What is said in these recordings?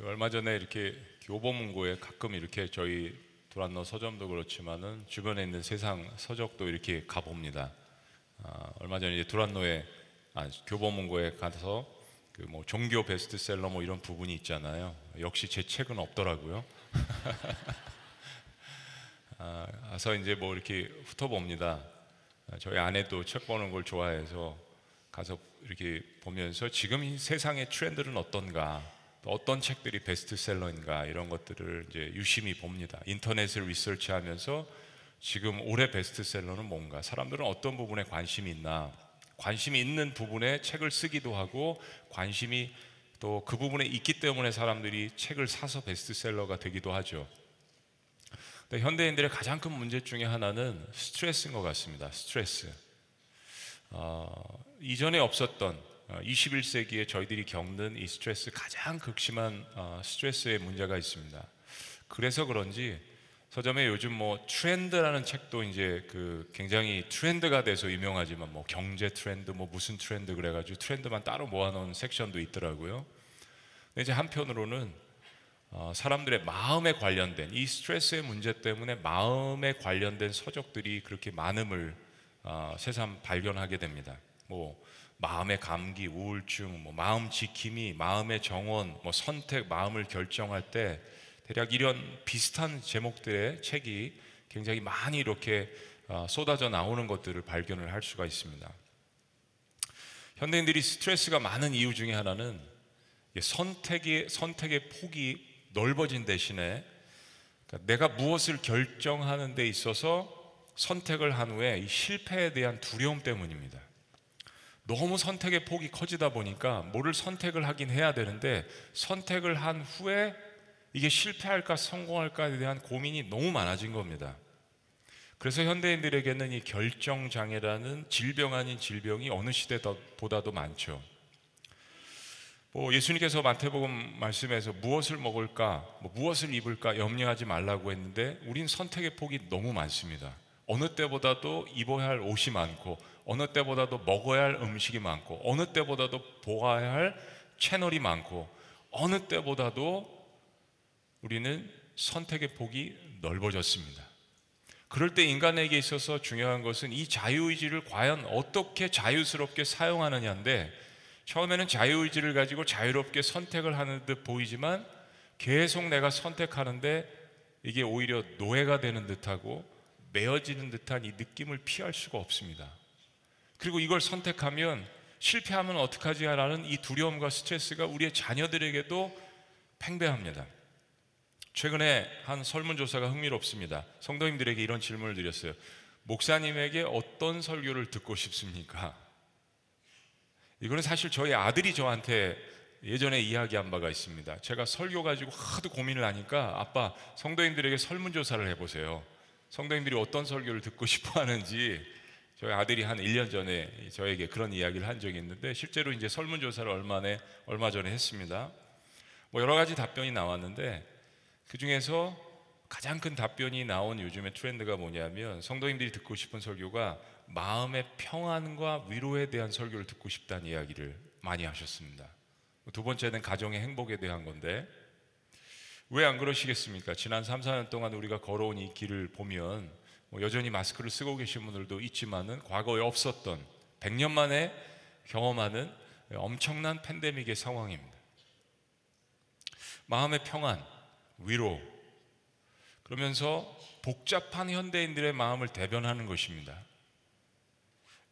그 얼마 전에 이렇게 교보문고에 가끔 이렇게 저희 두란노 서점도 그렇지만은 주변에 있는 세상 서적도 이렇게 가봅니다. 아, 얼마 전에 이제 두란노에 아, 교보문고에 가서 그 뭐 종교 베스트셀러 뭐 이런 부분이 있잖아요. 역시 제 책은 없더라고요. 아, 가서 이제 뭐 이렇게 훑어봅니다. 아, 저희 아내도 책 보는 걸 좋아해서 가서 이렇게 보면서 지금 이 세상의 트렌드는 어떤가, 또 어떤 책들이 베스트셀러인가 이런 것들을 이제 유심히 봅니다. 인터넷을 리서치하면서 지금 올해 베스트셀러는 뭔가, 사람들은 어떤 부분에 관심이 있나, 관심이 있는 부분에 책을 쓰기도 하고 관심이 또 그 부분에 있기 때문에 사람들이 책을 사서 베스트셀러가 되기도 하죠. 근데 현대인들의 가장 큰 문제 중에 하나는 스트레스인 것 같습니다. 스트레스. 어, 이전에 없었던 어, 21세기에 저희들이 겪는 이 스트레스 가장 극심한 어, 스트레스의 문제가 있습니다. 그래서 그런지 서점에 요즘 뭐 트렌드라는 책도 이제 그 굉장히 트렌드가 돼서 유명하지만 뭐 경제 트렌드 뭐 무슨 트렌드 그래가지고 트렌드만 따로 모아놓은 섹션도 있더라고요. 근데 이제 한편으로는 어, 사람들의 마음에 관련된 이 스트레스의 문제 때문에 마음에 관련된 서적들이 그렇게 많음을 어, 새삼 발견하게 됩니다. 뭐 마음의 감기, 우울증, 뭐 마음 지킴이, 마음의 정원, 뭐 선택, 마음을 결정할 때 대략 이런 비슷한 제목들의 책이 굉장히 많이 이렇게 어, 쏟아져 나오는 것들을 발견을 할 수가 있습니다. 현대인들이 스트레스가 많은 이유 중에 하나는 선택의 선택의 폭이 넓어진 대신에 그러니까 내가 무엇을 결정하는 데 있어서 선택을 한 후에 이 실패에 대한 두려움 때문입니다. 너무 선택의 폭이 커지다 보니까 뭐를 선택을 하긴 해야 되는데 선택을 한 후에 이게 실패할까 성공할까에 대한 고민이 너무 많아진 겁니다. 그래서 현대인들에게는 이 결정 장애라는 질병 아닌 질병이 어느 시대보다도 많죠. 뭐 예수님께서 마태복음 말씀에서 무엇을 먹을까, 뭐 무엇을 입을까 염려하지 말라고 했는데 우린 선택의 폭이 너무 많습니다. 어느 때보다도 입어야 할 옷이 많고 어느 때보다도 먹어야 할 음식이 많고 어느 때보다도 보아야 할 채널이 많고 어느 때보다도 우리는 선택의 폭이 넓어졌습니다. 그럴 때 인간에게 있어서 중요한 것은 이 자유의지를 과연 어떻게 자유스럽게 사용하느냐인데 처음에는 자유의지를 가지고 자유롭게 선택을 하는 듯 보이지만 계속 내가 선택하는데 이게 오히려 노예가 되는 듯하고 메어지는 듯한 이 느낌을 피할 수가 없습니다. 그리고 이걸 선택하면 실패하면 어떡하지? 라는 이 두려움과 스트레스가 우리의 자녀들에게도 팽배합니다. 최근에 한 설문조사가 흥미롭습니다. 성도님들에게 이런 질문을 드렸어요. 목사님에게 어떤 설교를 듣고 싶습니까? 이거는 사실 저희 아들이 저한테 예전에 이야기한 바가 있습니다. 제가 설교 가지고 하도 고민을 하니까 아빠 성도님들에게 설문조사를 해보세요. 성도님들이 어떤 설교를 듣고 싶어 하는지 저희 아들이 한 1년 전에 저에게 그런 이야기를 한 적이 있는데 실제로 이제 설문조사를 얼마에, 얼마 전에 했습니다. 뭐 여러 가지 답변이 나왔는데 그 중에서 가장 큰 답변이 나온 요즘의 트렌드가 뭐냐면 성도님들이 듣고 싶은 설교가 마음의 평안과 위로에 대한 설교를 듣고 싶다는 이야기를 많이 하셨습니다. 두 번째는 가정의 행복에 대한 건데 왜 안 그러시겠습니까? 지난 3, 4년 동안 우리가 걸어온 이 길을 보면 뭐 여전히 마스크를 쓰고 계신 분들도 있지만은 과거에 없었던 100년 만에 경험하는 엄청난 팬데믹의 상황입니다. 마음의 평안, 위로 그러면서 복잡한 현대인들의 마음을 대변하는 것입니다.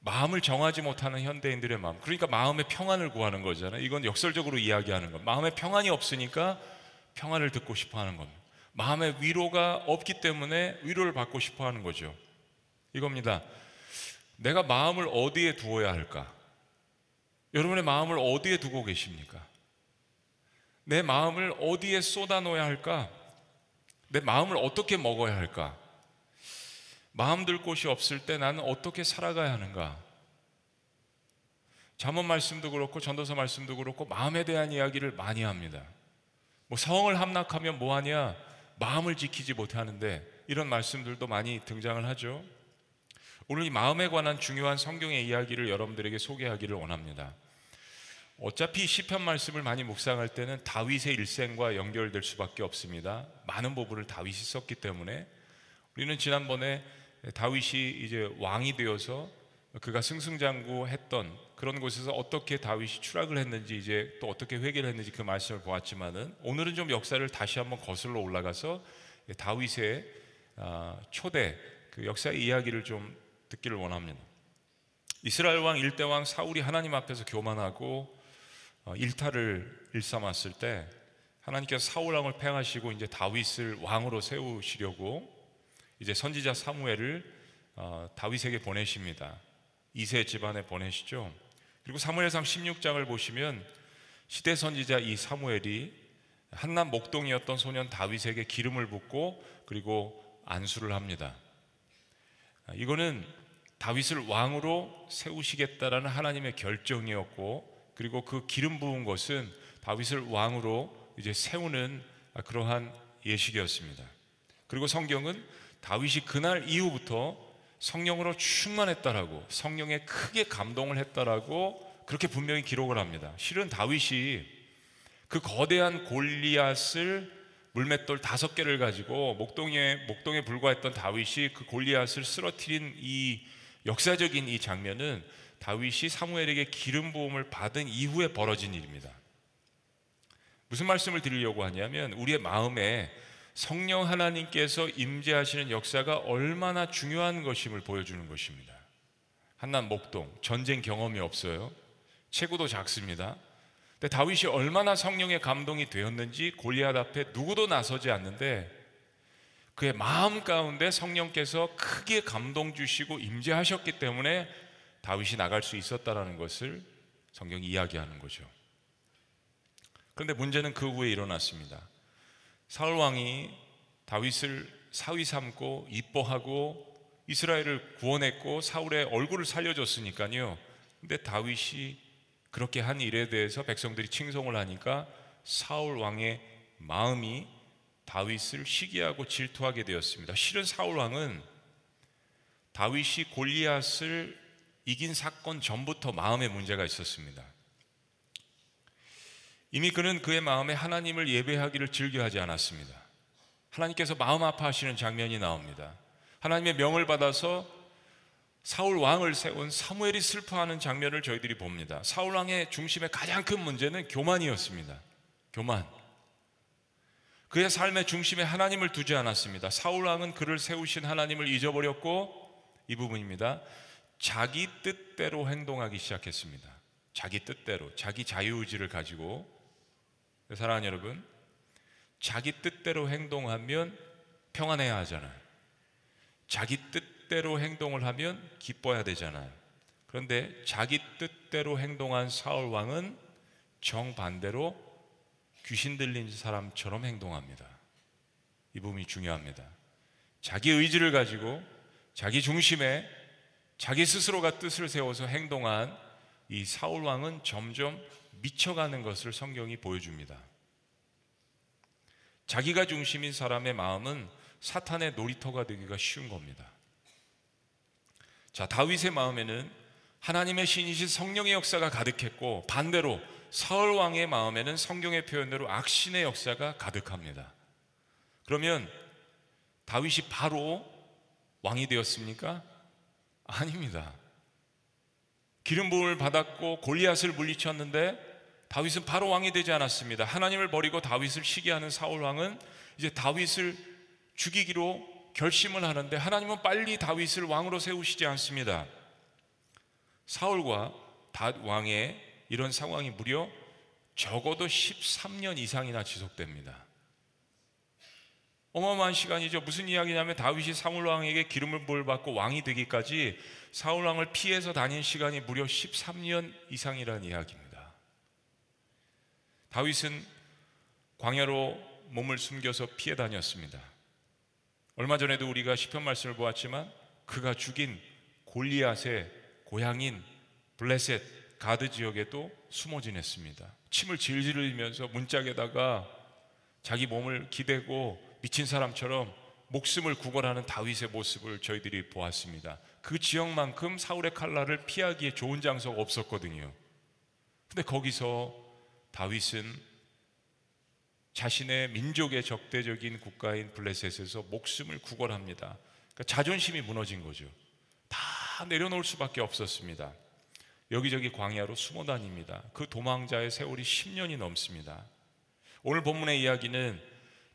마음을 정하지 못하는 현대인들의 마음. 그러니까 마음의 평안을 구하는 거잖아요. 이건 역설적으로 이야기하는 것. 마음의 평안이 없으니까 평안을 듣고 싶어 하는 겁니다. 마음의 위로가 없기 때문에 위로를 받고 싶어 하는 거죠. 이겁니다. 내가 마음을 어디에 두어야 할까? 여러분의 마음을 어디에 두고 계십니까? 내 마음을 어디에 쏟아 놓아야 할까? 내 마음을 어떻게 먹어야 할까? 마음 들 곳이 없을 때 나는 어떻게 살아가야 하는가? 잠언 말씀도 그렇고 전도서 말씀도 그렇고 마음에 대한 이야기를 많이 합니다. 뭐 성을 함락하면 뭐 하냐? 마음을 지키지 못하는데 이런 말씀들도 많이 등장을 하죠. 오늘 이 마음에 관한 중요한 성경의 이야기를 여러분들에게 소개하기를 원합니다. 어차피 시편 말씀을 많이 묵상할 때는 다윗의 일생과 연결될 수밖에 없습니다. 많은 부분을 다윗이 썼기 때문에 우리는 지난번에 다윗이 이제 왕이 되어서 그가 승승장구했던 그런 곳에서 어떻게 다윗이 추락을 했는지 이제 또 어떻게 회개를 했는지 그 말씀을 보았지만은 오늘은 좀 역사를 다시 한번 거슬러 올라가서 다윗의 아, 초대 그 역사 이야기를 좀 듣기를 원합니다. 이스라엘 왕 일대 왕 사울이 하나님 앞에서 교만하고 어, 일탈을 일삼았을 때 하나님께서 사울 왕을 팽하시고 이제 다윗을 왕으로 세우시려고 이제 선지자 사무엘을 어, 다윗에게 보내십니다. 이세 집안에 보내시죠. 그리고 사무엘상 16장을 보시면 시대 선지자 이 사무엘이 한남 목동이었던 소년 다윗에게 기름을 붓고 그리고 안수를 합니다. 아, 이거는 다윗을 왕으로 세우시겠다라는 하나님의 결정이었고 그리고 그 기름 부은 것은 다윗을 왕으로 이제 세우는 그러한 예식이었습니다. 그리고 성경은 다윗이 그날 이후부터 성령으로 충만했다라고 성령에 크게 감동을 했다라고 그렇게 분명히 기록을 합니다. 실은 다윗이 그 거대한 골리앗을 물맷돌 다섯 개를 가지고 목동에 목동에 불과했던 다윗이 그 골리앗을 쓰러뜨린 이 역사적인 이 장면은 다윗이 사무엘에게 기름 부음을 받은 이후에 벌어진 일입니다. 무슨 말씀을 드리려고 하냐면 우리의 마음에 성령 하나님께서 임재하시는 역사가 얼마나 중요한 것임을 보여주는 것입니다. 한남 목동 전쟁 경험이 없어요. 체구도 작습니다. 근데 다윗이 얼마나 성령의 감동이 되었는지 골리앗 앞에 누구도 나서지 않는데 그의 마음 가운데 성령께서 크게 감동 주시고 임재하셨기 때문에 다윗이 나갈 수 있었다라는 것을 성경이 이야기하는 거죠. 그런데 문제는 그 후에 일어났습니다. 사울 왕이 다윗을 사위 삼고 이뻐하고 이스라엘을 구원했고 사울의 얼굴을 살려줬으니까요. 근데 다윗이 그렇게 한 일에 대해서 백성들이 칭송을 하니까 사울 왕의 마음이 다윗을 시기하고 질투하게 되었습니다. 실은 사울 왕은 다윗이 골리앗을 이긴 사건 전부터 마음에 문제가 있었습니다. 이미 그는 그의 마음에 하나님을 예배하기를 즐겨하지 않았습니다. 하나님께서 마음 아파하시는 장면이 나옵니다. 하나님의 명을 받아서 사울 왕을 세운 사무엘이 슬퍼하는 장면을 저희들이 봅니다. 사울 왕의 중심의 가장 큰 문제는 교만이었습니다. 교만. 그의 삶의 중심에 하나님을 두지 않았습니다. 사울 왕은 그를 세우신 하나님을 잊어버렸고 이 부분입니다. 자기 뜻대로 행동하기 시작했습니다. 자기 뜻대로, 자기 자유의지를 가지고 사랑하는 여러분, 자기 뜻대로 행동하면 평안해야 하잖아요. 자기 뜻대로 행동을 하면 기뻐야 되잖아요. 그런데 자기 뜻대로 행동한 사울 왕은 정반대로 귀신 들린 사람처럼 행동합니다. 이 부분이 중요합니다. 자기 의지를 가지고 자기 중심에 자기 스스로가 뜻을 세워서 행동한 이 사울 왕은 점점 미쳐가는 것을 성경이 보여줍니다. 자기가 중심인 사람의 마음은 사탄의 놀이터가 되기가 쉬운 겁니다. 자, 다윗의 마음에는 하나님의 신이신 성령의 역사가 가득했고 반대로 사울 왕의 마음에는 성경의 표현대로 악신의 역사가 가득합니다. 그러면 다윗이 바로 왕이 되었습니까? 아닙니다. 기름 부음을 받았고 골리앗을 물리쳤는데 다윗은 바로 왕이 되지 않았습니다. 하나님을 버리고 다윗을 시기하는 사울 왕은 이제 다윗을 죽이기로 결심을 하는데 하나님은 빨리 다윗을 왕으로 세우시지 않습니다. 사울과 닷 왕의 이런 상황이 무려 적어도 13년 이상이나 지속됩니다. 어마어마한 시간이죠. 무슨 이야기냐면 다윗이 사울 왕에게 기름을 부을 받고 왕이 되기까지 사울 왕을 피해서 다닌 시간이 무려 13년 이상이라는 이야기입니다. 다윗은 광야로 몸을 숨겨서 피해 다녔습니다. 얼마 전에도 우리가 시편 말씀을 보았지만 그가 죽인 골리앗의 고향인 블레셋 가드 지역에도 숨어 지냈습니다. 침을 질질 흘리면서 문짝에다가 자기 몸을 기대고 미친 사람처럼 목숨을 구걸하는 다윗의 모습을 저희들이 보았습니다. 그 지역만큼 사울의 칼날을 피하기에 좋은 장소가 없었거든요. 근데 거기서 다윗은 자신의 민족의 적대적인 국가인 블레셋에서 목숨을 구걸합니다. 그러니까 자존심이 무너진 거죠. 다 내려놓을 수밖에 없었습니다. 여기저기 광야로 숨어 다닙니다. 그 도망자의 세월이 10년이 넘습니다. 오늘 본문의 이야기는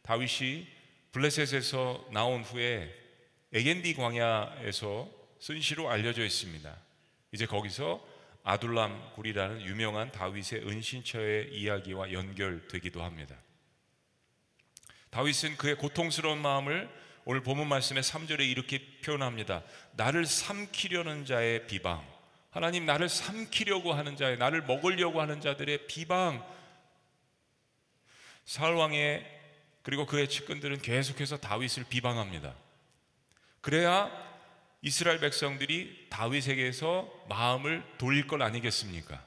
다윗이 블레셋에서 나온 후에 에겐디 광야에서 순시로 알려져 있습니다. 이제 거기서 아둘람 굴이라는 유명한 다윗의 은신처의 이야기와 연결되기도 합니다. 다윗은 그의 고통스러운 마음을 오늘 본문 말씀의 3절에 이렇게 표현합니다. 나를 삼키려는 자의 비방. 하나님 나를 삼키려고 하는 자의 나를 먹으려고 하는 자들의 비방 사울 왕의 그리고 그의 측근들은 계속해서 다윗을 비방합니다. 그래야 이스라엘 백성들이 다윗에게서 마음을 돌릴 것 아니겠습니까?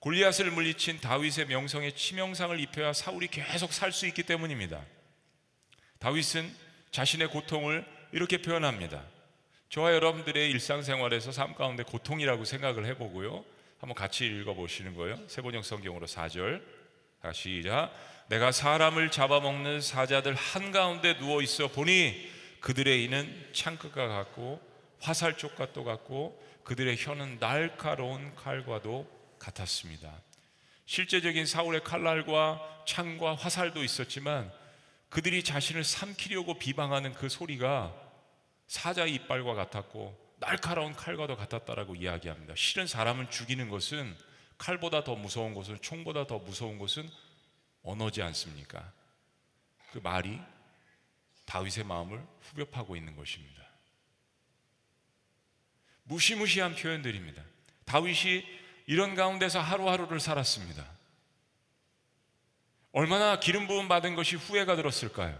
골리앗을 물리친 다윗의 명성에 치명상을 입혀야 사울이 계속 살 수 있기 때문입니다. 다윗은 자신의 고통을 이렇게 표현합니다. 저와 여러분들의 일상생활에서 삶 가운데 고통이라고 생각을 해보고요. 한번 같이 읽어보시는 거예요. 세번역 성경으로 4절. 다시 시작. 내가 사람을 잡아먹는 사자들 한가운데 누워 있어 보니 그들의 이는 창끝과 같고 화살촉과 또 같고 그들의 혀는 날카로운 칼과도 같았습니다. 실제적인 사울의 칼날과 창과 화살도 있었지만 그들이 자신을 삼키려고 비방하는 그 소리가 사자 이빨과 같았고 날카로운 칼과도 같았다라고 이야기합니다. 실은 사람을 죽이는 것은 칼보다 더 무서운 것은 총보다 더 무서운 것은 언어지 않습니까? 그 말이 다윗의 마음을 후벼파고 있는 것입니다. 무시무시한 표현들입니다. 다윗이 이런 가운데서 하루하루를 살았습니다. 얼마나 기름 부음 받은 것이 후회가 들었을까요?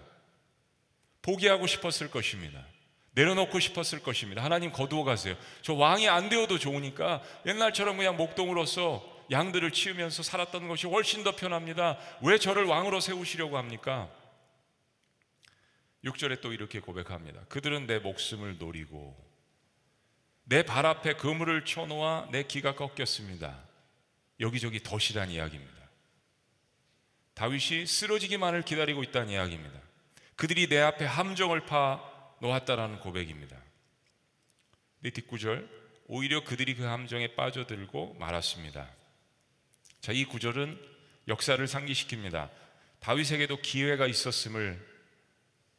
포기하고 싶었을 것입니다. 내려놓고 싶었을 것입니다. 하나님 거두어 가세요. 저 왕이 안 되어도 좋으니까 옛날처럼 그냥 목동으로서 양들을 치우면서 살았던 것이 훨씬 더 편합니다. 왜 저를 왕으로 세우시려고 합니까? 6절에 또 이렇게 고백합니다. 그들은 내 목숨을 노리고 내 발 앞에 그물을 쳐놓아 내 기가 꺾였습니다. 여기저기 덫이란 이야기입니다. 다윗이 쓰러지기만을 기다리고 있다는 이야기입니다. 그들이 내 앞에 함정을 파 놓았다라는 고백입니다. 네, 뒷구절 오히려 그들이 그 함정에 빠져들고 말았습니다. 자, 이 구절은 역사를 상기시킵니다. 다윗에게도 기회가 있었음을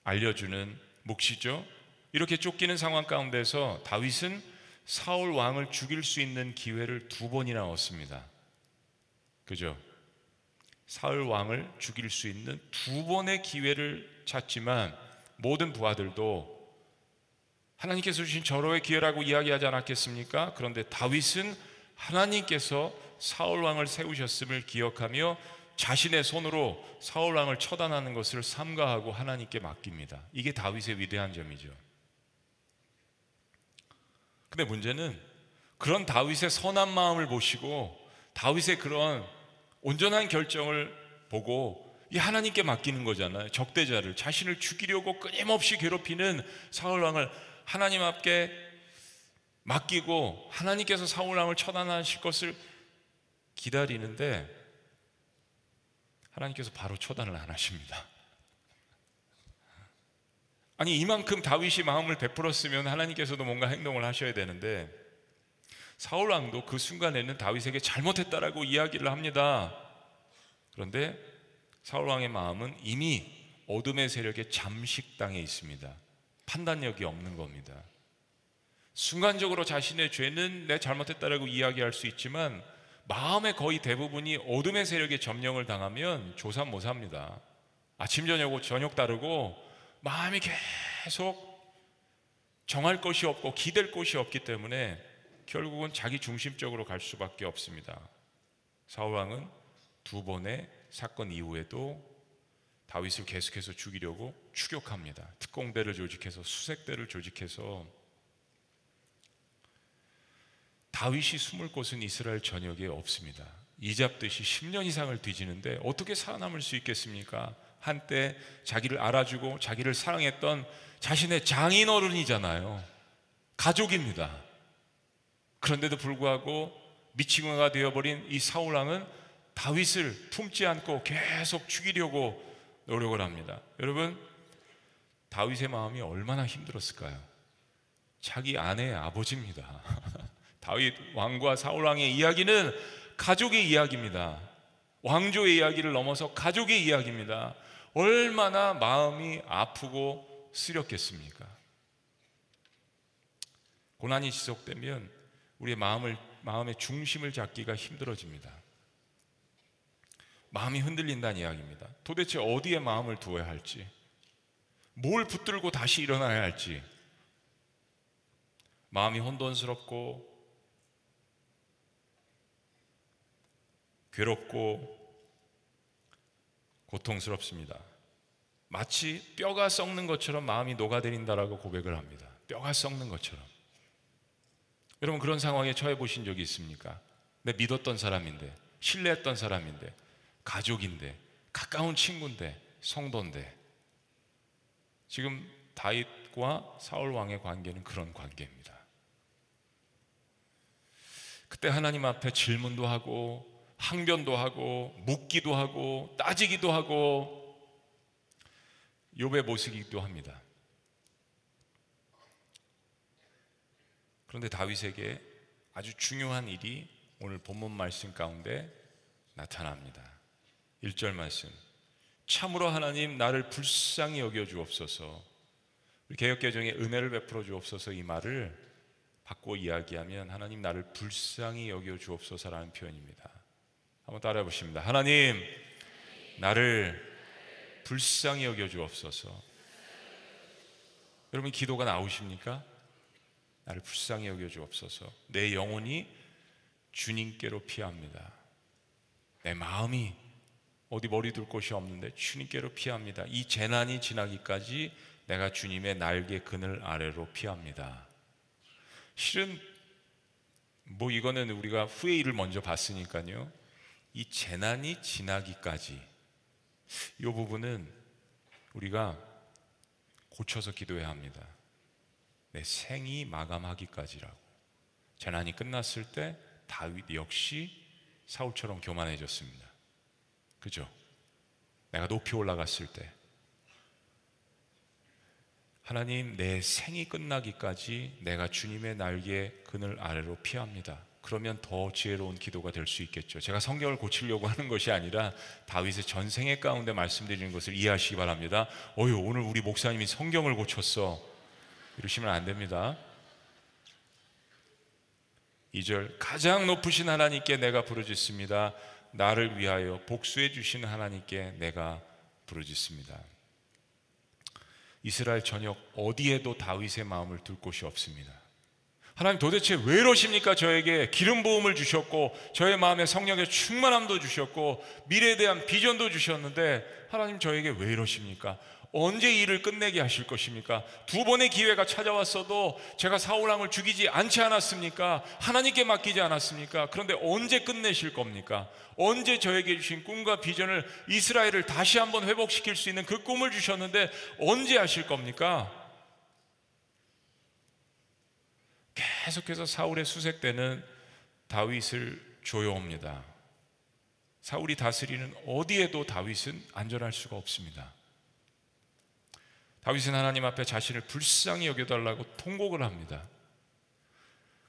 알려주는 묵시죠. 이렇게 쫓기는 상황 가운데서 다윗은 사울 왕을 죽일 수 있는 기회를 두 번이나 얻습니다. 그죠? 사울 왕을 죽일 수 있는 두 번의 기회를 찾지만 모든 부하들도 하나님께서 주신 절호의 기회라고 이야기하지 않았겠습니까? 그런데 다윗은 하나님께서 사울 왕을 세우셨음을 기억하며 자신의 손으로 사울 왕을 처단하는 것을 삼가하고 하나님께 맡깁니다. 이게 다윗의 위대한 점이죠. 근데 문제는 그런 다윗의 선한 마음을 보시고 다윗의 그런 온전한 결정을 보고 이 하나님께 맡기는 거잖아요. 적대자를 자신을 죽이려고 끊임없이 괴롭히는 사울 왕을 하나님 앞에 맡기고 하나님께서 사울 왕을 처단하실 것을 기다리는데 하나님께서 바로 처단을 안 하십니다. 아니 이만큼 다윗이 마음을 베풀었으면 하나님께서도 뭔가 행동을 하셔야 되는데 사울 왕도 그 순간에는 다윗에게 잘못했다라고 이야기를 합니다. 그런데 사울 왕의 마음은 이미 어둠의 세력의 잠식당에 있습니다. 판단력이 없는 겁니다. 순간적으로 자신의 죄는 내 잘못했다라고 이야기할 수 있지만 마음의 거의 대부분이 어둠의 세력에 점령을 당하면 조삼 모사입니다. 아침 저녁 저녁 다르고 마음이 계속 정할 것이 없고 기댈 곳이 없기 때문에 결국은 자기 중심적으로 갈 수밖에 없습니다. 사울 왕은 두 번의 사건 이후에도 다윗을 계속해서 죽이려고 추격합니다. 특공대를 조직해서 수색대를 조직해서 다윗이 숨을 곳은 이스라엘 전역에 없습니다. 이잡듯이 10년 이상을 뒤지는데 어떻게 살아남을 수 있겠습니까? 한때 자기를 알아주고 자기를 사랑했던 자신의 장인 어른이잖아요. 가족입니다. 그런데도 불구하고 미친아가 되어버린 이 사울 왕은 다윗을 품지 않고 계속 죽이려고 노력을 합니다. 여러분 다윗의 마음이 얼마나 힘들었을까요? 자기 아내의 아버지입니다. 다윗 왕과 사울 왕의 이야기는 가족의 이야기입니다. 왕조의 이야기를 넘어서 가족의 이야기입니다. 얼마나 마음이 아프고 쓰렸겠습니까? 고난이 지속되면 우리의 마음을 마음의 중심을 잡기가 힘들어집니다. 마음이 흔들린다는 이야기입니다. 도대체 어디에 마음을 두어야 할지, 뭘 붙들고 다시 일어나야 할지, 마음이 혼돈스럽고 괴롭고 고통스럽습니다. 마치 뼈가 썩는 것처럼 마음이 녹아들인다라고 고백을 합니다. 뼈가 썩는 것처럼. 여러분 그런 상황에 처해 보신 적이 있습니까? 내 믿었던 사람인데, 신뢰했던 사람인데, 가족인데, 가까운 친구인데, 성도인데. 지금 다윗과 사울 왕의 관계는 그런 관계입니다. 그때 하나님 앞에 질문도 하고 항변도 하고 묻기도 하고 따지기도 하고 욥의 모습이기도 합니다. 그런데 다윗에게 아주 중요한 일이 오늘 본문 말씀 가운데 나타납니다. 1절 말씀. 참으로 하나님 나를 불쌍히 여겨 주옵소서. 개혁 개정에 은혜를 베풀어 주옵소서 이 말을 바꿔 이야기하면 하나님 나를 불쌍히 여겨 주옵소서라는 표현입니다. 한번 따라해 보십니다. 하나님 나를 불쌍히 여겨 주옵소서. 여러분 기도가 나오십니까? 나를 불쌍히 여겨 주옵소서. 내 영혼이 주님께로 피합니다. 내 마음이 어디 머리 둘 곳이 없는데 주님께로 피합니다. 이 재난이 지나기까지 내가 주님의 날개 그늘 아래로 피합니다. 실은 뭐 이거는 우리가 후의 일을 먼저 봤으니까요. 이 재난이 지나기까지 이 부분은 우리가 고쳐서 기도해야 합니다. 내 생이 마감하기까지라고. 재난이 끝났을 때 다윗 역시 사울처럼 교만해졌습니다. 그죠? 내가 높이 올라갔을 때 하나님 내 생이 끝나기까지 내가 주님의 날개 그늘 아래로 피합니다. 그러면 더 지혜로운 기도가 될 수 있겠죠. 제가 성경을 고치려고 하는 것이 아니라 다윗의 전생의 가운데 말씀드리는 것을 이해하시기 바랍니다. 어유 오늘 우리 목사님이 성경을 고쳤어. 이러시면 안 됩니다. 2절 가장 높으신 하나님께 내가 부르짖습니다. 나를 위하여 복수해 주신 하나님께 내가 부르짖습니다. 이스라엘 전역 어디에도 다윗의 마음을 둘 곳이 없습니다. 하나님 도대체 왜 이러십니까? 저에게 기름 부음을 주셨고 저의 마음에 성령의 충만함도 주셨고 미래에 대한 비전도 주셨는데 하나님 저에게 왜 이러십니까? 언제 일을 끝내게 하실 것입니까? 두 번의 기회가 찾아왔어도 제가 사울왕을 죽이지 않지 않았습니까? 하나님께 맡기지 않았습니까? 그런데 언제 끝내실 겁니까? 언제 저에게 주신 꿈과 비전을 이스라엘을 다시 한번 회복시킬 수 있는 그 꿈을 주셨는데 언제 하실 겁니까? 계속해서 사울의 수색 때는 다윗을 조여옵니다. 사울이 다스리는 어디에도 다윗은 안전할 수가 없습니다. 다윗은 하나님 앞에 자신을 불쌍히 여겨달라고 통곡을 합니다.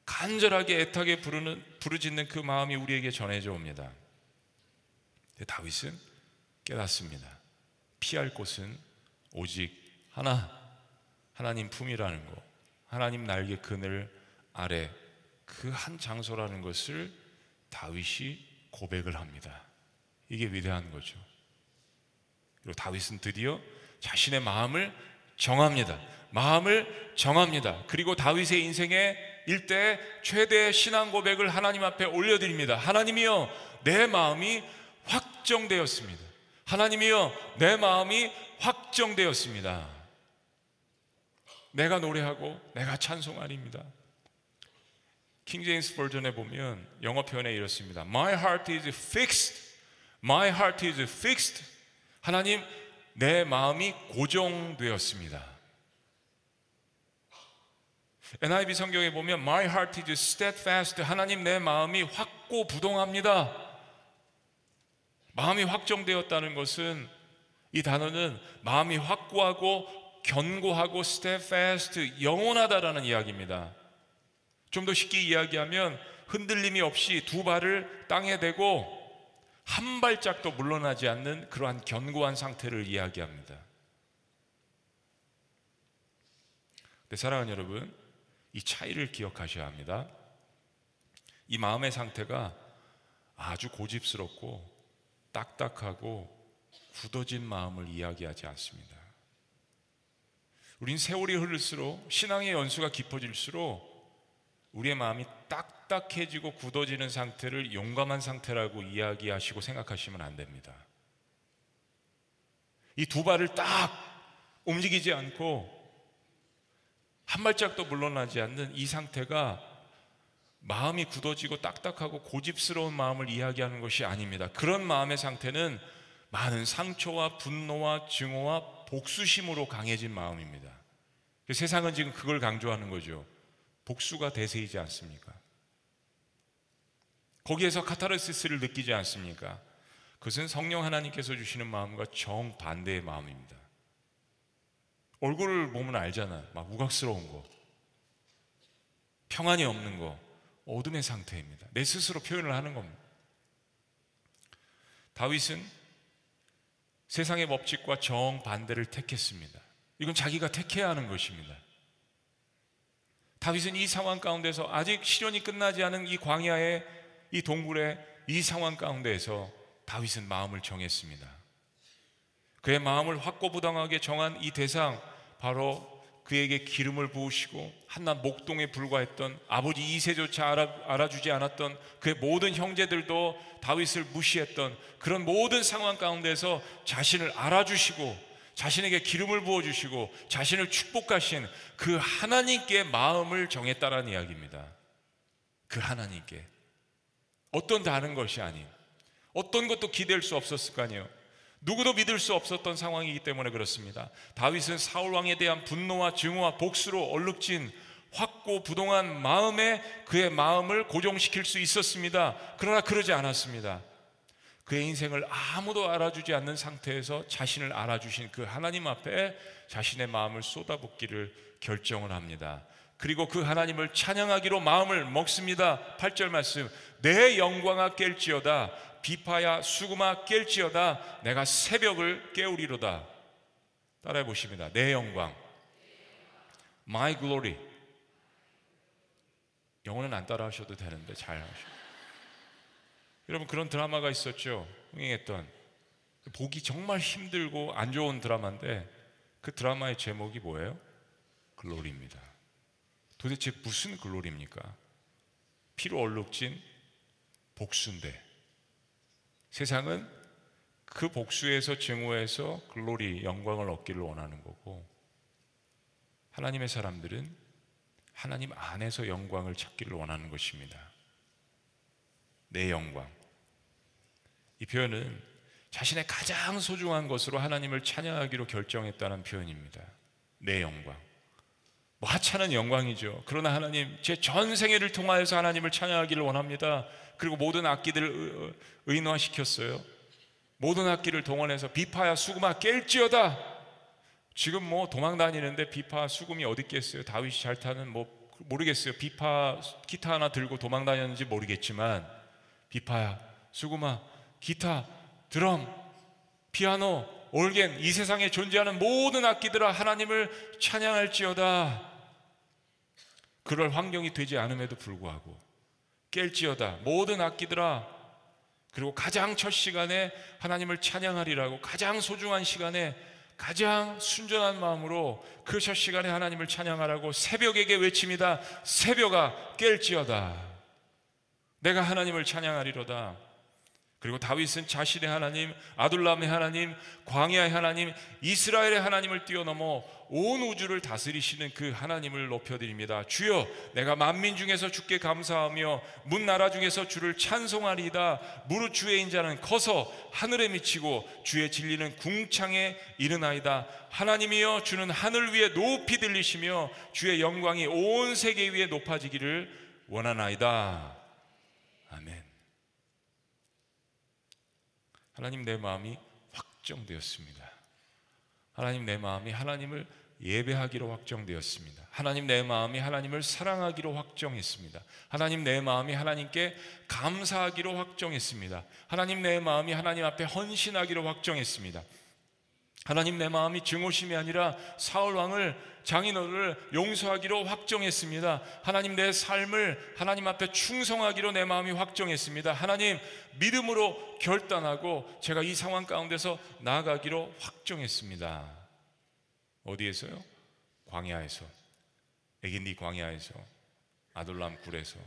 간절하게 애타게 부르는 부르짖는 그 마음이 우리에게 전해져 옵니다. 다윗은 깨닫습니다. 피할 곳은 오직 하나, 하나님 품이라는 거, 하나님 날개 그늘 아래 그 한 장소라는 것을 다윗이 고백을 합니다. 이게 위대한 거죠. 그리고 다윗은 드디어 자신의 마음을 정합니다. 마음을 정합니다. 그리고 다윗의 인생의 일대 최대 신앙 고백을 하나님 앞에 올려드립니다. 하나님이여, 내 마음이 확정되었습니다. 하나님이여, 내 마음이 확정되었습니다. 내가 노래하고 내가 찬송하리입니다. 킹제임스 버전에 보면 영어 표현에 이렇습니다. My heart is fixed. My heart is fixed. 하나님 내 마음이 고정되었습니다. NIV 성경에 보면 My heart is steadfast. 하나님 내 마음이 확고부동합니다. 마음이 확정되었다는 것은 이 단어는 마음이 확고하고 견고하고 steadfast 영원하다라는 이야기입니다. 좀 더 쉽게 이야기하면 흔들림이 없이 두 발을 땅에 대고 한 발짝도 물러나지 않는 그러한 견고한 상태를 이야기합니다. 네, 사랑하는 여러분, 이 차이를 기억하셔야 합니다. 이 마음의 상태가 아주 고집스럽고 딱딱하고 굳어진 마음을 이야기하지 않습니다. 우린 세월이 흐를수록 신앙의 연수가 깊어질수록 우리의 마음이 딱딱해지고 굳어지는 상태를 용감한 상태라고 이야기하시고 생각하시면 안 됩니다. 이 두 발을 딱 움직이지 않고 한 발짝도 물러나지 않는 이 상태가 마음이 굳어지고 딱딱하고 고집스러운 마음을 이야기하는 것이 아닙니다. 그런 마음의 상태는 많은 상처와 분노와 증오와 복수심으로 강해진 마음입니다. 세상은 지금 그걸 강조하는 거죠. 복수가 대세이지 않습니까? 거기에서 카타르시스를 느끼지 않습니까? 그것은 성령 하나님께서 주시는 마음과 정반대의 마음입니다. 얼굴을 보면 알잖아. 막 우각스러운 거. 평안이 없는 거. 어둠의 상태입니다. 내 스스로 표현을 하는 겁니다. 다윗은 세상의 법칙과 정반대를 택했습니다. 이건 자기가 택해야 하는 것입니다. 다윗은 이 상황 가운데서 아직 시련이 끝나지 않은 이 광야의 이 동굴의 이 상황 가운데에서 다윗은 마음을 정했습니다. 그의 마음을 확고부당하게 정한 이 대상 바로 그에게 기름을 부으시고 한낱 목동에 불과했던 아버지 이세조차 알아, 알아주지 않았던 그의 모든 형제들도 다윗을 무시했던 그런 모든 상황 가운데서 자신을 알아주시고 자신에게 기름을 부어 주시고 자신을 축복하신 그 하나님께 마음을 정했다라는 이야기입니다. 그 하나님께 어떤 다른 것이 아닌 어떤 것도 기댈 수 없었을 거 아니에요. 누구도 믿을 수 없었던 상황이기 때문에 그렇습니다. 다윗은 사울 왕에 대한 분노와 증오와 복수로 얼룩진 확고 부동한 마음에 그의 마음을 고정시킬 수 있었습니다. 그러나 그러지 않았습니다. 그의 인생을 아무도 알아주지 않는 상태에서 자신을 알아주신 그 하나님 앞에 자신의 마음을 쏟아붓기를 결정을 합니다. 그리고 그 하나님을 찬양하기로 마음을 먹습니다. 8절 말씀. 내 영광아 깰지어다. 비파야 수금아 깰지어다 내가 새벽을 깨우리로다. 따라해 보십시다. 내 영광. My glory. 영어는 안 따라 하셔도 되는데 잘 하셔. 여러분 그런 드라마가 있었죠. 흥행했던 보기 정말 힘들고 안 좋은 드라마인데 그 드라마의 제목이 뭐예요? Glory입니다. 도대체 무슨 글로리입니까? 피로 얼룩진 복수인데 세상은 그 복수에서 증오에서 글로리 영광을 얻기를 원하는 거고 하나님의 사람들은 하나님 안에서 영광을 찾기를 원하는 것입니다. 내 영광. 이 표현은 자신의 가장 소중한 것으로 하나님을 찬양하기로 결정했다는 표현입니다. 내 영광. 뭐 하찮은 영광이죠. 그러나 하나님 제 전 생애를 통하여서 하나님을 찬양하기를 원합니다. 그리고 모든 악기들을 의노화시켰어요. 모든 악기를 동원해서 비파야 수금아 깰지어다. 지금 뭐 도망 다니는데 비파 수금이 어디 있겠어요? 다윗이 잘 타는 뭐 모르겠어요. 비파 기타 하나 들고 도망 다녔는지 모르겠지만 비파야 수금아 기타 드럼 피아노 올겐 이 세상에 존재하는 모든 악기들아 하나님을 찬양할지어다. 그럴 환경이 되지 않음에도 불구하고 깰지어다 모든 악기들아 그리고 가장 첫 시간에 하나님을 찬양하리라고 가장 소중한 시간에 가장 순전한 마음으로 그 첫 시간에 하나님을 찬양하라고 새벽에게 외칩니다. 새벽아 깰지어다. 내가 하나님을 찬양하리로다. 그리고 다윗은 자신의 하나님, 아둘람의 하나님, 광야의 하나님, 이스라엘의 하나님을 뛰어넘어 온 우주를 다스리시는 그 하나님을 높여드립니다. 주여, 내가 만민 중에서 주께 감사하며 문 나라 중에서 주를 찬송하리이다. 무릇 주의 인자는 커서 하늘에 미치고 주의 진리는 궁창에 이르나이다. 하나님이여, 주는 하늘 위에 높이 들리시며 주의 영광이 온 세계 위에 높아지기를 원하나이다. 아멘. 하나님 내 마음이 확정되었습니다. 하나님 내 마음이 하나님을 예배하기로 확정되었습니다. 하나님 내 마음이 하나님을 사랑하기로 확정했습니다. 하나님 내 마음이 하나님께 감사하기로 확정했습니다. 하나님 내 마음이 하나님 앞에 헌신하기로 확정했습니다. 하나님 내 마음이 증오심이 아니라 사울 왕을 장인어를 용서하기로 확정했습니다. 하나님 내 삶을 하나님 앞에 충성하기로 내 마음이 확정했습니다. 하나님 믿음으로 결단하고 제가 이 상황 가운데서 나아가기로 확정했습니다. 어디에서요? 광야에서 에긴디 광야에서 아둘람 굴에서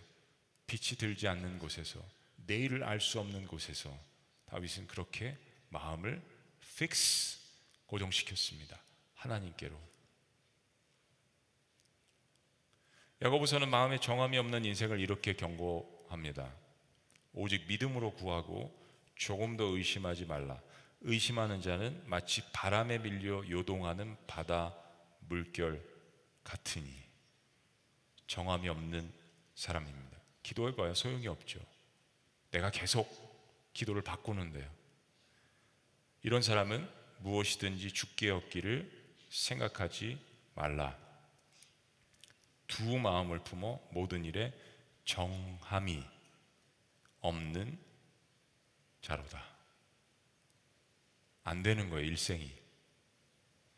빛이 들지 않는 곳에서 내일을 알 수 없는 곳에서 다윗은 그렇게 마음을 fix 고정시켰습니다. 하나님께로. 야고보서는 마음에 정함이 없는 인생을 이렇게 경고합니다. 오직 믿음으로 구하고 조금 더 의심하지 말라. 의심하는 자는 마치 바람에 밀려 요동하는 바다 물결 같으니 정함이 없는 사람입니다. 기도해봐야 소용이 없죠. 내가 계속 기도를 바꾸는데요. 이런 사람은 무엇이든지 죽게 얻기를 생각하지 말라. 두 마음을 품어 모든 일에 정함이 없는 자로다. 안 되는 거예요, 일생이.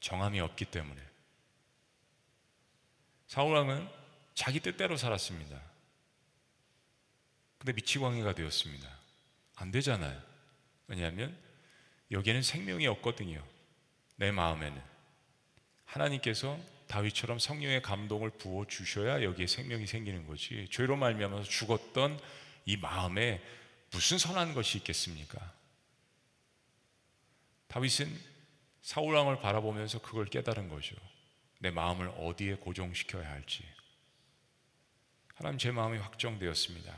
정함이 없기 때문에. 사울왕은 자기 뜻대로 살았습니다. 근데 미치광이가 되었습니다. 안 되잖아요. 왜냐하면 여기에는 생명이 없거든요. 내 마음에는. 하나님께서 다윗처럼 성령의 감동을 부어 주셔야 여기에 생명이 생기는 거지. 죄로 말미암아서 죽었던 이 마음에 무슨 선한 것이 있겠습니까? 다윗은 사울 왕을 바라보면서 그걸 깨달은 거죠. 내 마음을 어디에 고정시켜야 할지. 하나님 제 마음이 확정되었습니다.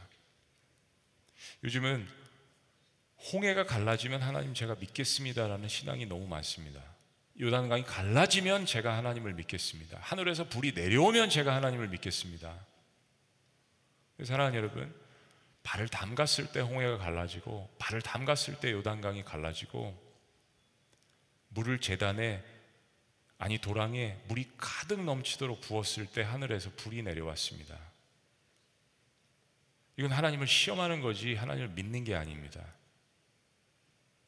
요즘은 홍해가 갈라지면 하나님 제가 믿겠습니다라는 신앙이 너무 많습니다. 요단강이 갈라지면 제가 하나님을 믿겠습니다. 하늘에서 불이 내려오면 제가 하나님을 믿겠습니다. 사랑하는 여러분, 발을 담갔을 때 홍해가 갈라지고 발을 담갔을 때 요단강이 갈라지고 물을 재단에 아니 도랑에 물이 가득 넘치도록 부었을 때 하늘에서 불이 내려왔습니다. 이건 하나님을 시험하는 거지 하나님을 믿는 게 아닙니다.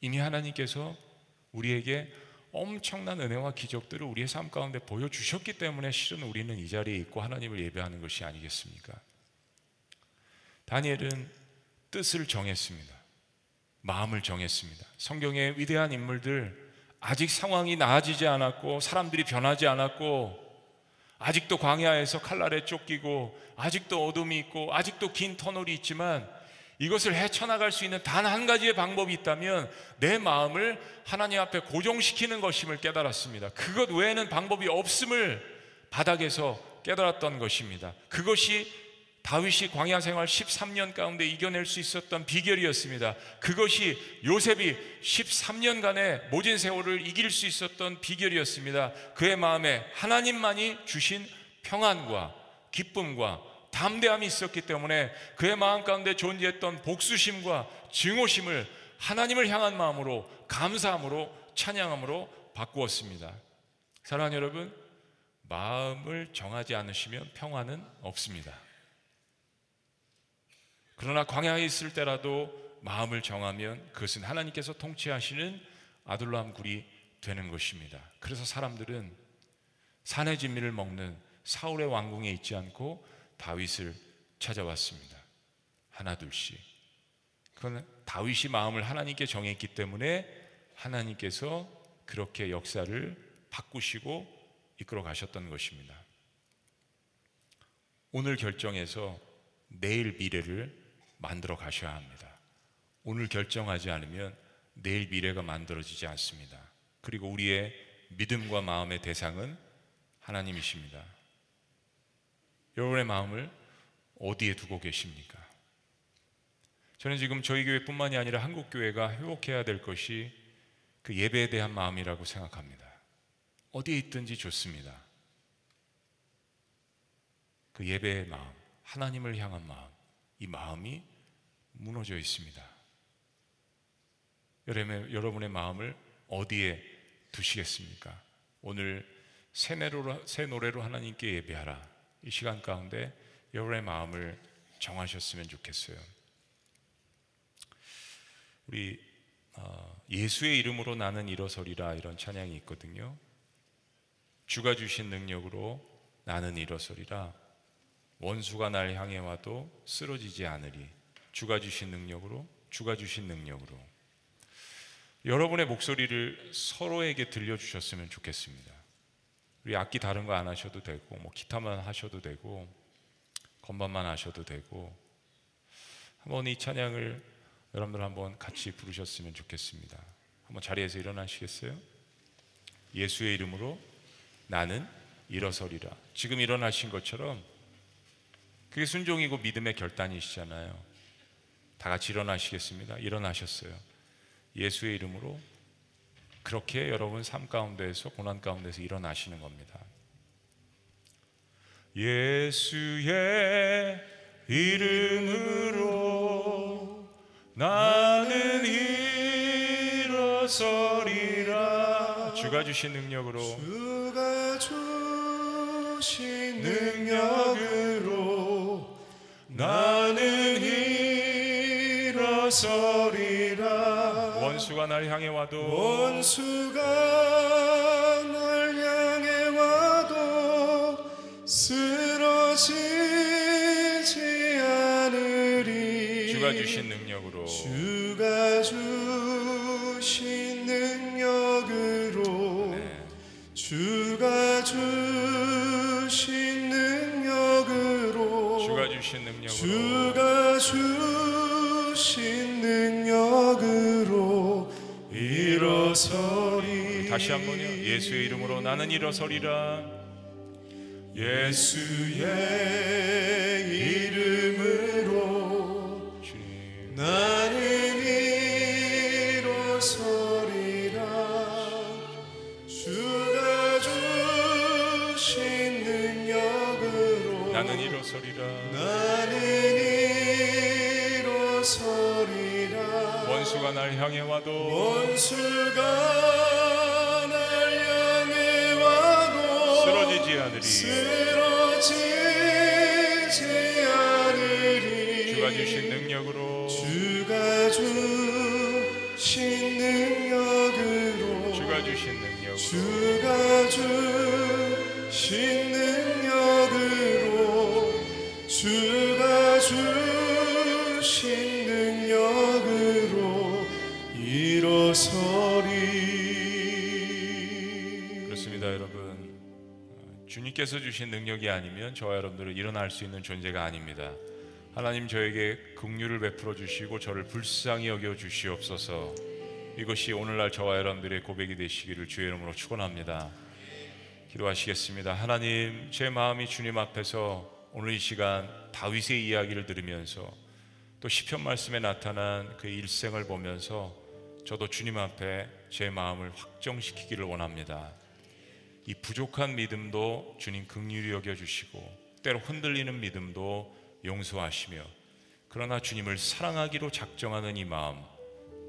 이미 하나님께서 우리에게 엄청난 은혜와 기적들을 우리의 삶 가운데 보여주셨기 때문에 실은 우리는 이 자리에 있고 하나님을 예배하는 것이 아니겠습니까? 다니엘은 뜻을 정했습니다. 마음을 정했습니다. 성경의 위대한 인물들 아직 상황이 나아지지 않았고 사람들이 변하지 않았고 아직도 광야에서 칼날에 쫓기고 아직도 어둠이 있고 아직도 긴 터널이 있지만 이것을 헤쳐나갈 수 있는 단 한 가지의 방법이 있다면 내 마음을 하나님 앞에 고정시키는 것임을 깨달았습니다. 그것 외에는 방법이 없음을 바닥에서 깨달았던 것입니다. 그것이 다윗이 광야 생활 13년 가운데 이겨낼 수 있었던 비결이었습니다. 그것이 요셉이 13년간의 모진 세월을 이길 수 있었던 비결이었습니다. 그의 마음에 하나님만이 주신 평안과 기쁨과 담대함이 있었기 때문에 그의 마음 가운데 존재했던 복수심과 증오심을 하나님을 향한 마음으로 감사함으로 찬양함으로 바꾸었습니다. 사랑하는 여러분, 마음을 정하지 않으시면 평안은 없습니다. 그러나 광야에 있을 때라도 마음을 정하면 그것은 하나님께서 통치하시는 아둘람 굴이 되는 것입니다. 그래서 사람들은 산의 진미를 먹는 사울의 왕궁에 있지 않고 다윗을 찾아왔습니다. 하나둘씩. 그건 다윗이 마음을 하나님께 정했기 때문에 하나님께서 그렇게 역사를 바꾸시고 이끌어 가셨던 것입니다. 오늘 결정해서 내일 미래를 만들어 가셔야 합니다. 오늘 결정하지 않으면 내일 미래가 만들어지지 않습니다. 그리고 우리의 믿음과 마음의 대상은 하나님이십니다. 여러분의 마음을 어디에 두고 계십니까? 저는 지금 저희 교회뿐만이 아니라 한국 교회가 회복해야 될 것이 그 예배에 대한 마음이라고 생각합니다. 어디에 있든지 좋습니다. 그 예배의 마음, 하나님을 향한 마음, 이 마음이 무너져 있습니다. 여러분의, 마음을 어디에 두시겠습니까? 오늘 새 노래로, 새 노래로 하나님께 예배하라. 이 시간 가운데 여러분의 마음을 정하셨으면 좋겠어요. 우리 어, 예수의 이름으로 나는 일어서리라 이런 찬양이 있거든요. 주가 주신 능력으로 나는 일어서리라. 원수가 날 향해 와도 쓰러지지 않으리. 주가 주신 능력으로, 주가 주신 능력으로. 여러분의 목소리를 서로에게 들려주셨으면 좋겠습니다. 우리 악기 다른 거 안 하셔도 되고, 뭐 기타만 하셔도 되고, 건반만 하셔도 되고, 한번 이 찬양을 여러분들 한번 같이 부르셨으면 좋겠습니다. 한번 자리에서 일어나시겠어요? 예수의 이름으로 나는 일어서리라. 지금 일어나신 것처럼 그게 순종이고 믿음의 결단이시잖아요. 다 같이 일어나시겠습니다. 일어나셨어요. 예수의 이름으로 그렇게 여러분 삶 가운데에서 고난 가운데서 일어나시는 겁니다. 예수의 이름으로 나는 일어서리라. 주가 주신 능력으로. 주가 주신 능력으로 나는 일어서리라 원수가 날 향해 와도 원수가 날 향해 와도 쓰러지지 않으리. 주가 주신 능력으로. 주가 주신 능력으로. 네. 주가 주신 능력으로. 주가 주신 능력으로. 주가 주신 일어서리. 다시 한번요. 예수의 이름으로 나는 일어서리라. 예수의 이름으로 주님. 나는 일어서리라. 주가 주신 능력으로 나는 일어서리라. 나는 일어서리라 원수가 날 향해 와도 원수가 날 향해 와도 쓰러지지 않으리. 쓰러지지 않으리. 주가 주신 능력으로 주가 주신 능력으로 주가 주신 능력으로 주가 주신 능력으로 주가 주신 주님께서 주신 능력이 아니면 저와 여러분들은 일어날 수 있는 존재가 아닙니다. 하나님 저에게 긍휼을 베풀어 주시고 저를 불쌍히 여겨 주시옵소서. 이것이 오늘날 저와 여러분들의 고백이 되시기를 주의 이름으로 축원합니다. 기도하시겠습니다. 하나님, 제 마음이 주님 앞에서 오늘 이 시간 다윗의 이야기를 들으면서 또 시편 말씀에 나타난 그 일생을 보면서 저도 주님 앞에 제 마음을 확정시키기를 원합니다. 이 부족한 믿음도 주님 긍휼히 여겨 주시고 때로 흔들리는 믿음도 용서하시며 그러나 주님을 사랑하기로 작정하는 이 마음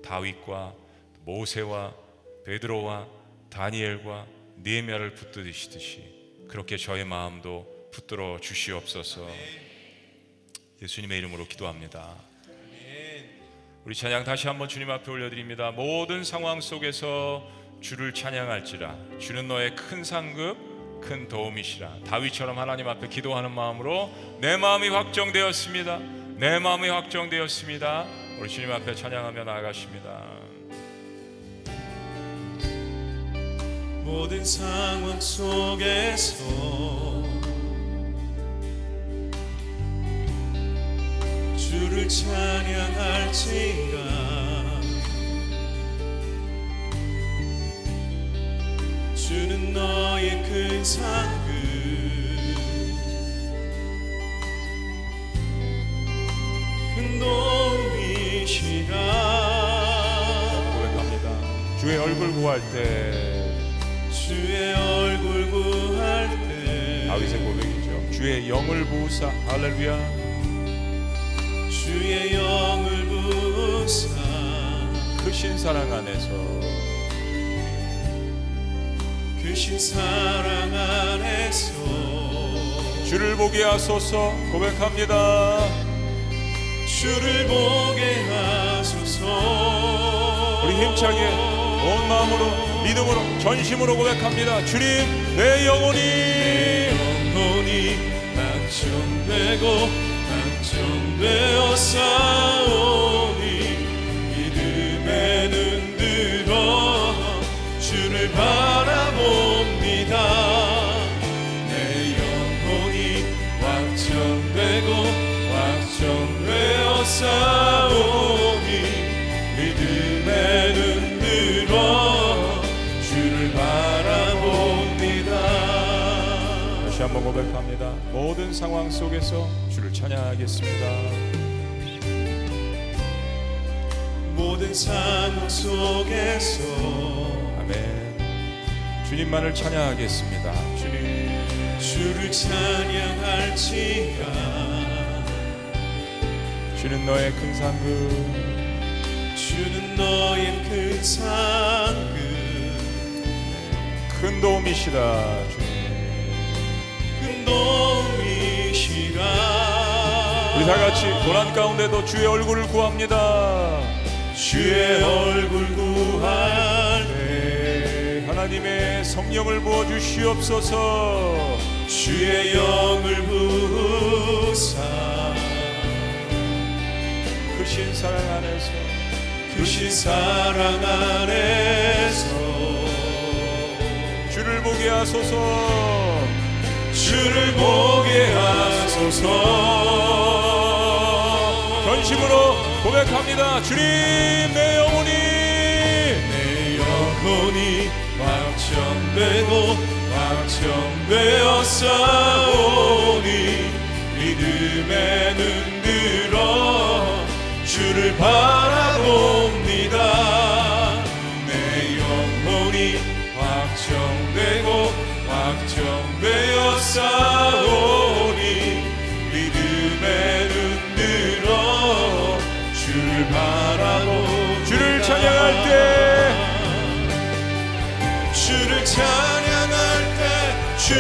다윗과 모세와 베드로와 다니엘과 느헤미야를 붙드시듯이 그렇게 저의 마음도 붙들어 주시옵소서. 예수님의 이름으로 기도합니다. 우리 찬양 다시 한번 주님 앞에 올려드립니다. 모든 상황 속에서 주를 찬양할지라 주는 너의 큰 상급 큰 도움이시라 다윗처럼 하나님 앞에 기도하는 마음으로 내 마음이 확정되었습니다. 내 마음이 확정되었습니다. 우리 주님 앞에 찬양하며 나아가십니다. 모든 상황 속에서 주를 찬양할지라 주는 너의 큰 상급. 큰 도움이시라. 고백합니다. 주의 얼굴 구할 때. 주의 얼굴 구할 때. 다윗의 고백이죠. 주의 영을 부으사. 할렐루야. 주의 영을 부사. 크신 사랑 안에서 크신 사랑 안에서 주를 보게 하소서 고백합니다. 주를 보게 하소서 우리 힘차게 온 마음으로 믿음으로 전심으로 고백합니다. 주님 내 영혼이 영혼이 낙천되고 낙천되어 싸우니 믿음에 눈들어 주를 바 완전되어 싸우니 믿음에 눈들어 주를 바라봅니다 다시 한번 고백합니다. 모든 상황 속에서 주를 찬양하겠습니다. 모든 상황 속에서 아멘. 주님만을 찬양하겠습니다. 주님 주를 찬양할지라 주는 너의 큰 상급. 주는 너의 큰 상급. 큰 도움이시다 주님. 큰 도움이시라. 우리 다 같이 고난 가운데도 주의 얼굴을 구합니다. 주의 얼굴 구할 네, 하나님의 성령을 부어 주시옵소서. 주의 영을 부사 크 신 사랑 안에서. 크신 사랑 안에서. 주를 보게 하소서. 주를 보게 하소서. 전심으로 고백합니다. 주님 내 영혼이. 내 영혼이 확정되고 확정되어 싸우니 믿음에 눈들어 주를 바라봅니다. 내 영혼이 확정되고 확정되어 싸우니 믿음에 눈들어 주를 바라봅니다. 주를 찬양할 때 주를 찬양할 때 주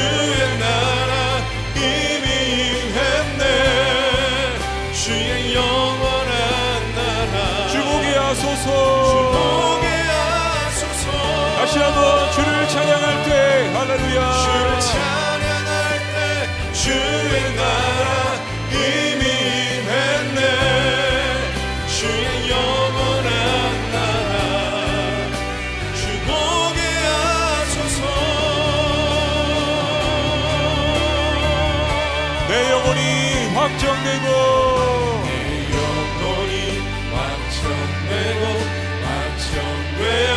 다시 한번 주를 찬양할 때 할렐루야. 주를 찬양할 때 주의 나라 이미 임했네. 주의 영원한 나라 주 보게 하소서. 내 영혼이 확정되고 영혼이 완전되고 완전되어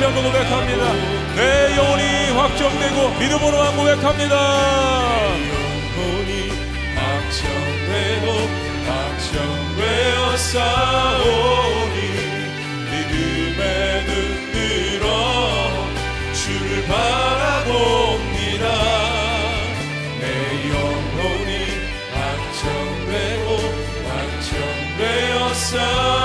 다시 한번 고백합니다. 내 영혼이 확정되고 믿음으로만 고백합니다. 영혼이 확정되고 확정되어 싸우니 믿음에 눈들어 주를 바라봅니다. 내 영혼이 확정되고 확정되어 싸우니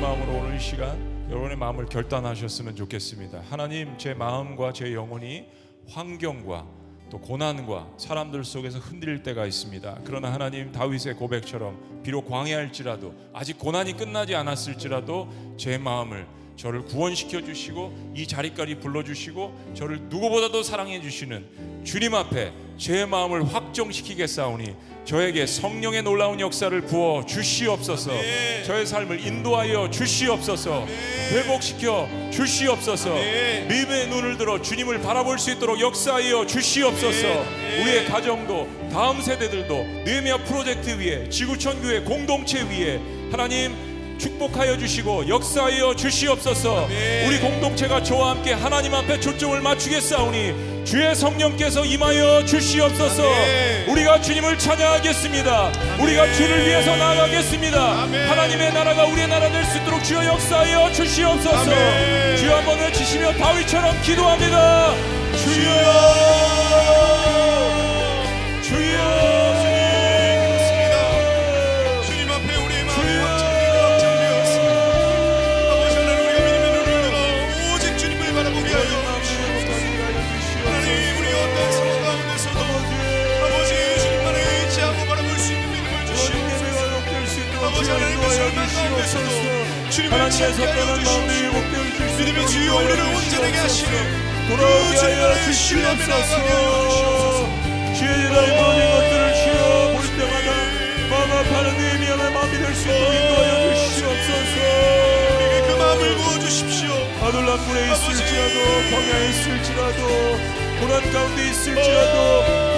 마음으로 오늘 이 시간 여러분의 마음을 결단하셨으면 좋겠습니다. 하나님 제 마음과 제 영혼이 환경과 또 고난과 사람들 속에서 흔들릴 때가 있습니다. 그러나 하나님 다윗의 고백처럼 비록 광야할지라도 아직 고난이 끝나지 않았을지라도 제 마음을 저를 구원시켜 주시고 이 자리까지 불러 주시고 저를 누구보다도 사랑해 주시는 주님 앞에 제 마음을 확정시키겠사오니 저에게 성령의 놀라운 역사를 부어 주시옵소서. 아멘. 저의 삶을 인도하여 주시옵소서. 회복시켜 주시옵소서. 아멘. 믿음의 눈을 들어 주님을 바라볼 수 있도록 역사하여 주시옵소서. 아멘. 우리의 가정도 다음 세대들도 느헤미야 프로젝트 위에 지구촌 교회 공동체 위에 하나님 축복하여 주시고 역사하여 주시옵소서. 아멘. 우리 공동체가 저와 함께 하나님 앞에 초점을 맞추겠사오니 주의 성령께서 임하여 주시옵소서. 아멘. 우리가 주님을 찬양하겠습니다. 우리가 주를 위해서 나아가겠습니다. 아멘. 하나님의 나라가 우리의 나라 될 수 있도록 주여 역사하여 주시옵소서. 아멘. 주여 한번 외치시며 다윗처럼 기도합니다. 주여 주시옵소서. 회복되어 주시옵소서. 믿음의 주여 우리를 온전하게 하시는 돌아오게 그 하여 주시옵소서. 주의 제자의 모든 것들을 주여 볼 때마다 마음 아파하는 의미하는 마음이 될 수 있도록 인도하여 주시옵소서. 우리에게 그 마음을 부어주십시오. 아버지. 있을지라도 광야에 있을지라도 고난 가운데 있을지라도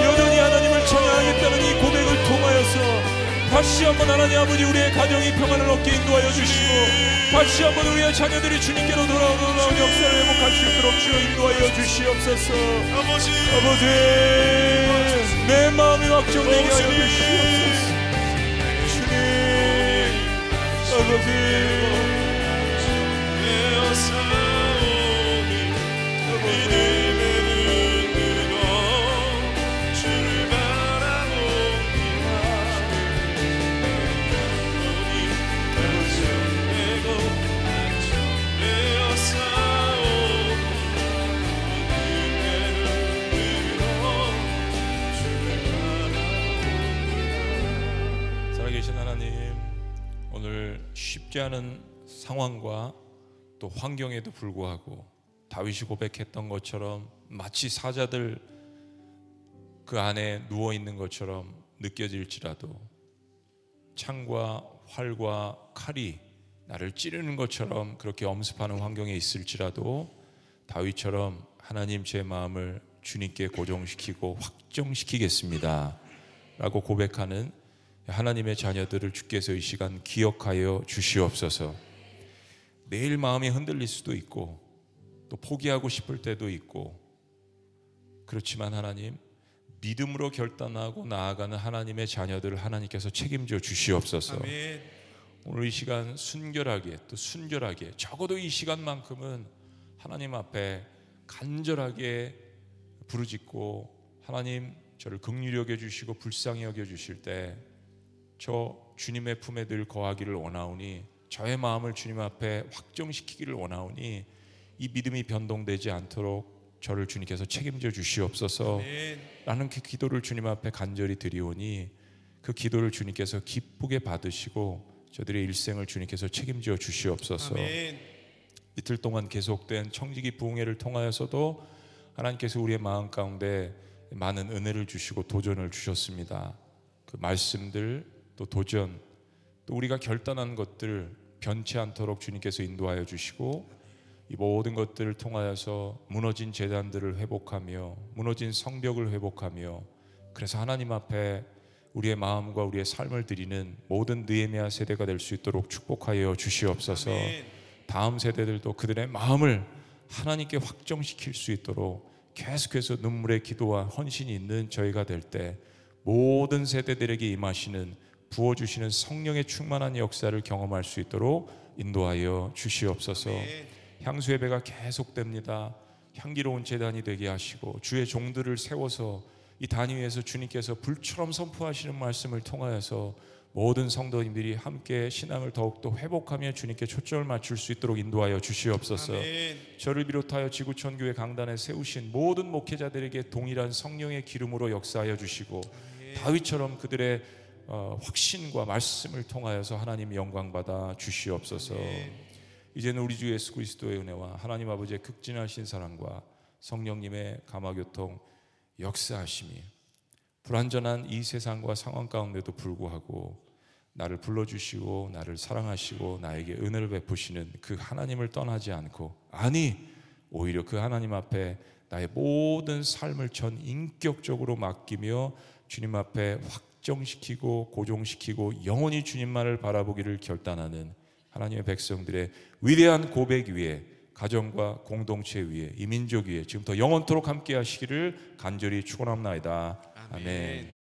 여전히 하나님을 찬양하겠다는 이 고백을 통하여서 다시 한번 하나님 아버지 우리의 가정이 평안을 얻게 인도하여 주시고 다시 한번 우리의 자녀들이 주님께로 돌아오는 놀라운 역사를 회복할 수 있도록 주여 인도하여 주시옵소서. 아버지. 아버지 내 마음이 확정되게 하여 주시옵소서. 주님 아버지 쉽지 않은 상황과 또 환경에도 불구하고 다윗이 고백했던 것처럼 마치 사자들 그 안에 누워 있는 것처럼 느껴질지라도 창과 활과 칼이 나를 찌르는 것처럼 그렇게 엄습하는 환경에 있을지라도 다윗처럼 하나님 제 마음을 주님께 고정시키고 확정시키겠습니다. 라고 고백하는 하나님의 자녀들을 주께서 이 시간 기억하여 주시옵소서. 내일 마음이 흔들릴 수도 있고 또 포기하고 싶을 때도 있고 그렇지만 하나님 믿음으로 결단하고 나아가는 하나님의 자녀들을 하나님께서 책임져 주시옵소서. 아멘 오늘 이 시간 순결하게 또 순결하게 적어도 이 시간만큼은 하나님 앞에 간절하게 부르짖고 하나님 저를 긍휼히 여겨 주시고 불쌍히 여겨 주실 때 저 주님의 품에 늘 거하기를 원하오니 저의 마음을 주님 앞에 확정시키기를 원하오니 이 믿음이 변동되지 않도록 저를 주님께서 책임져 주시옵소서. 아멘 라는 그 기도를 주님 앞에 간절히 드리오니 그 기도를 주님께서 기쁘게 받으시고 저들의 일생을 주님께서 책임져 주시옵소서. 아멘 이틀 동안 계속된 청지기 부흥회를 통하여서도 하나님께서 우리의 마음 가운데 많은 은혜를 주시고 도전을 주셨습니다. 그 말씀들 또 도전 또 우리가 결단한 것들 변치 않도록 주님께서 인도하여 주시고 이 모든 것들을 통하여서 무너진 재단들을 회복하며 무너진 성벽을 회복하며 그래서 하나님 앞에 우리의 마음과 우리의 삶을 드리는 모든 느헤미야 세대가 될 수 있도록 축복하여 주시옵소서. 다음 세대들도 그들의 마음을 하나님께 확정시킬 수 있도록 계속해서 눈물의 기도와 헌신이 있는 저희가 될 때 모든 세대들에게 임하시는 부어주시는 성령의 충만한 역사를 경험할 수 있도록 인도하여 주시옵소서. 아멘. 향수의 배가 계속됩니다. 향기로운 재단이 되게 하시고 주의 종들을 세워서 이 단위 위에서 주님께서 불처럼 선포하시는 말씀을 통하여서 모든 성도님들이 함께 신앙을 더욱더 회복하며 주님께 초점을 맞출 수 있도록 인도하여 주시옵소서. 아멘 저를 비롯하여 지구촌 교회 강단에 세우신 모든 목회자들에게 동일한 성령의 기름으로 역사하여 주시고 다윗처럼 그들의 어, 확신과 말씀을 통하여서 하나님 영광 받아 주시옵소서. 이제는 우리 주 예수 그리스도의 은혜와 하나님 아버지의 극진하신 사랑과 성령님의 감화교통 역사하심이 불완전한 이 세상과 상황 가운데도 불구하고 나를 불러주시고 나를 사랑하시고 나에게 은혜를 베푸시는 그 하나님을 떠나지 않고 아니 오히려 그 하나님 앞에 나의 모든 삶을 전 인격적으로 맡기며 주님 앞에 확 정시키고 고정시키고 영원히 주님만을 바라보기를 결단하는 하나님의 백성들의 위대한 고백 위에 가정과 공동체 위에 이민족 위에 지금부터 영원토록 함께 하시기를 간절히 축원합나이다. 아멘.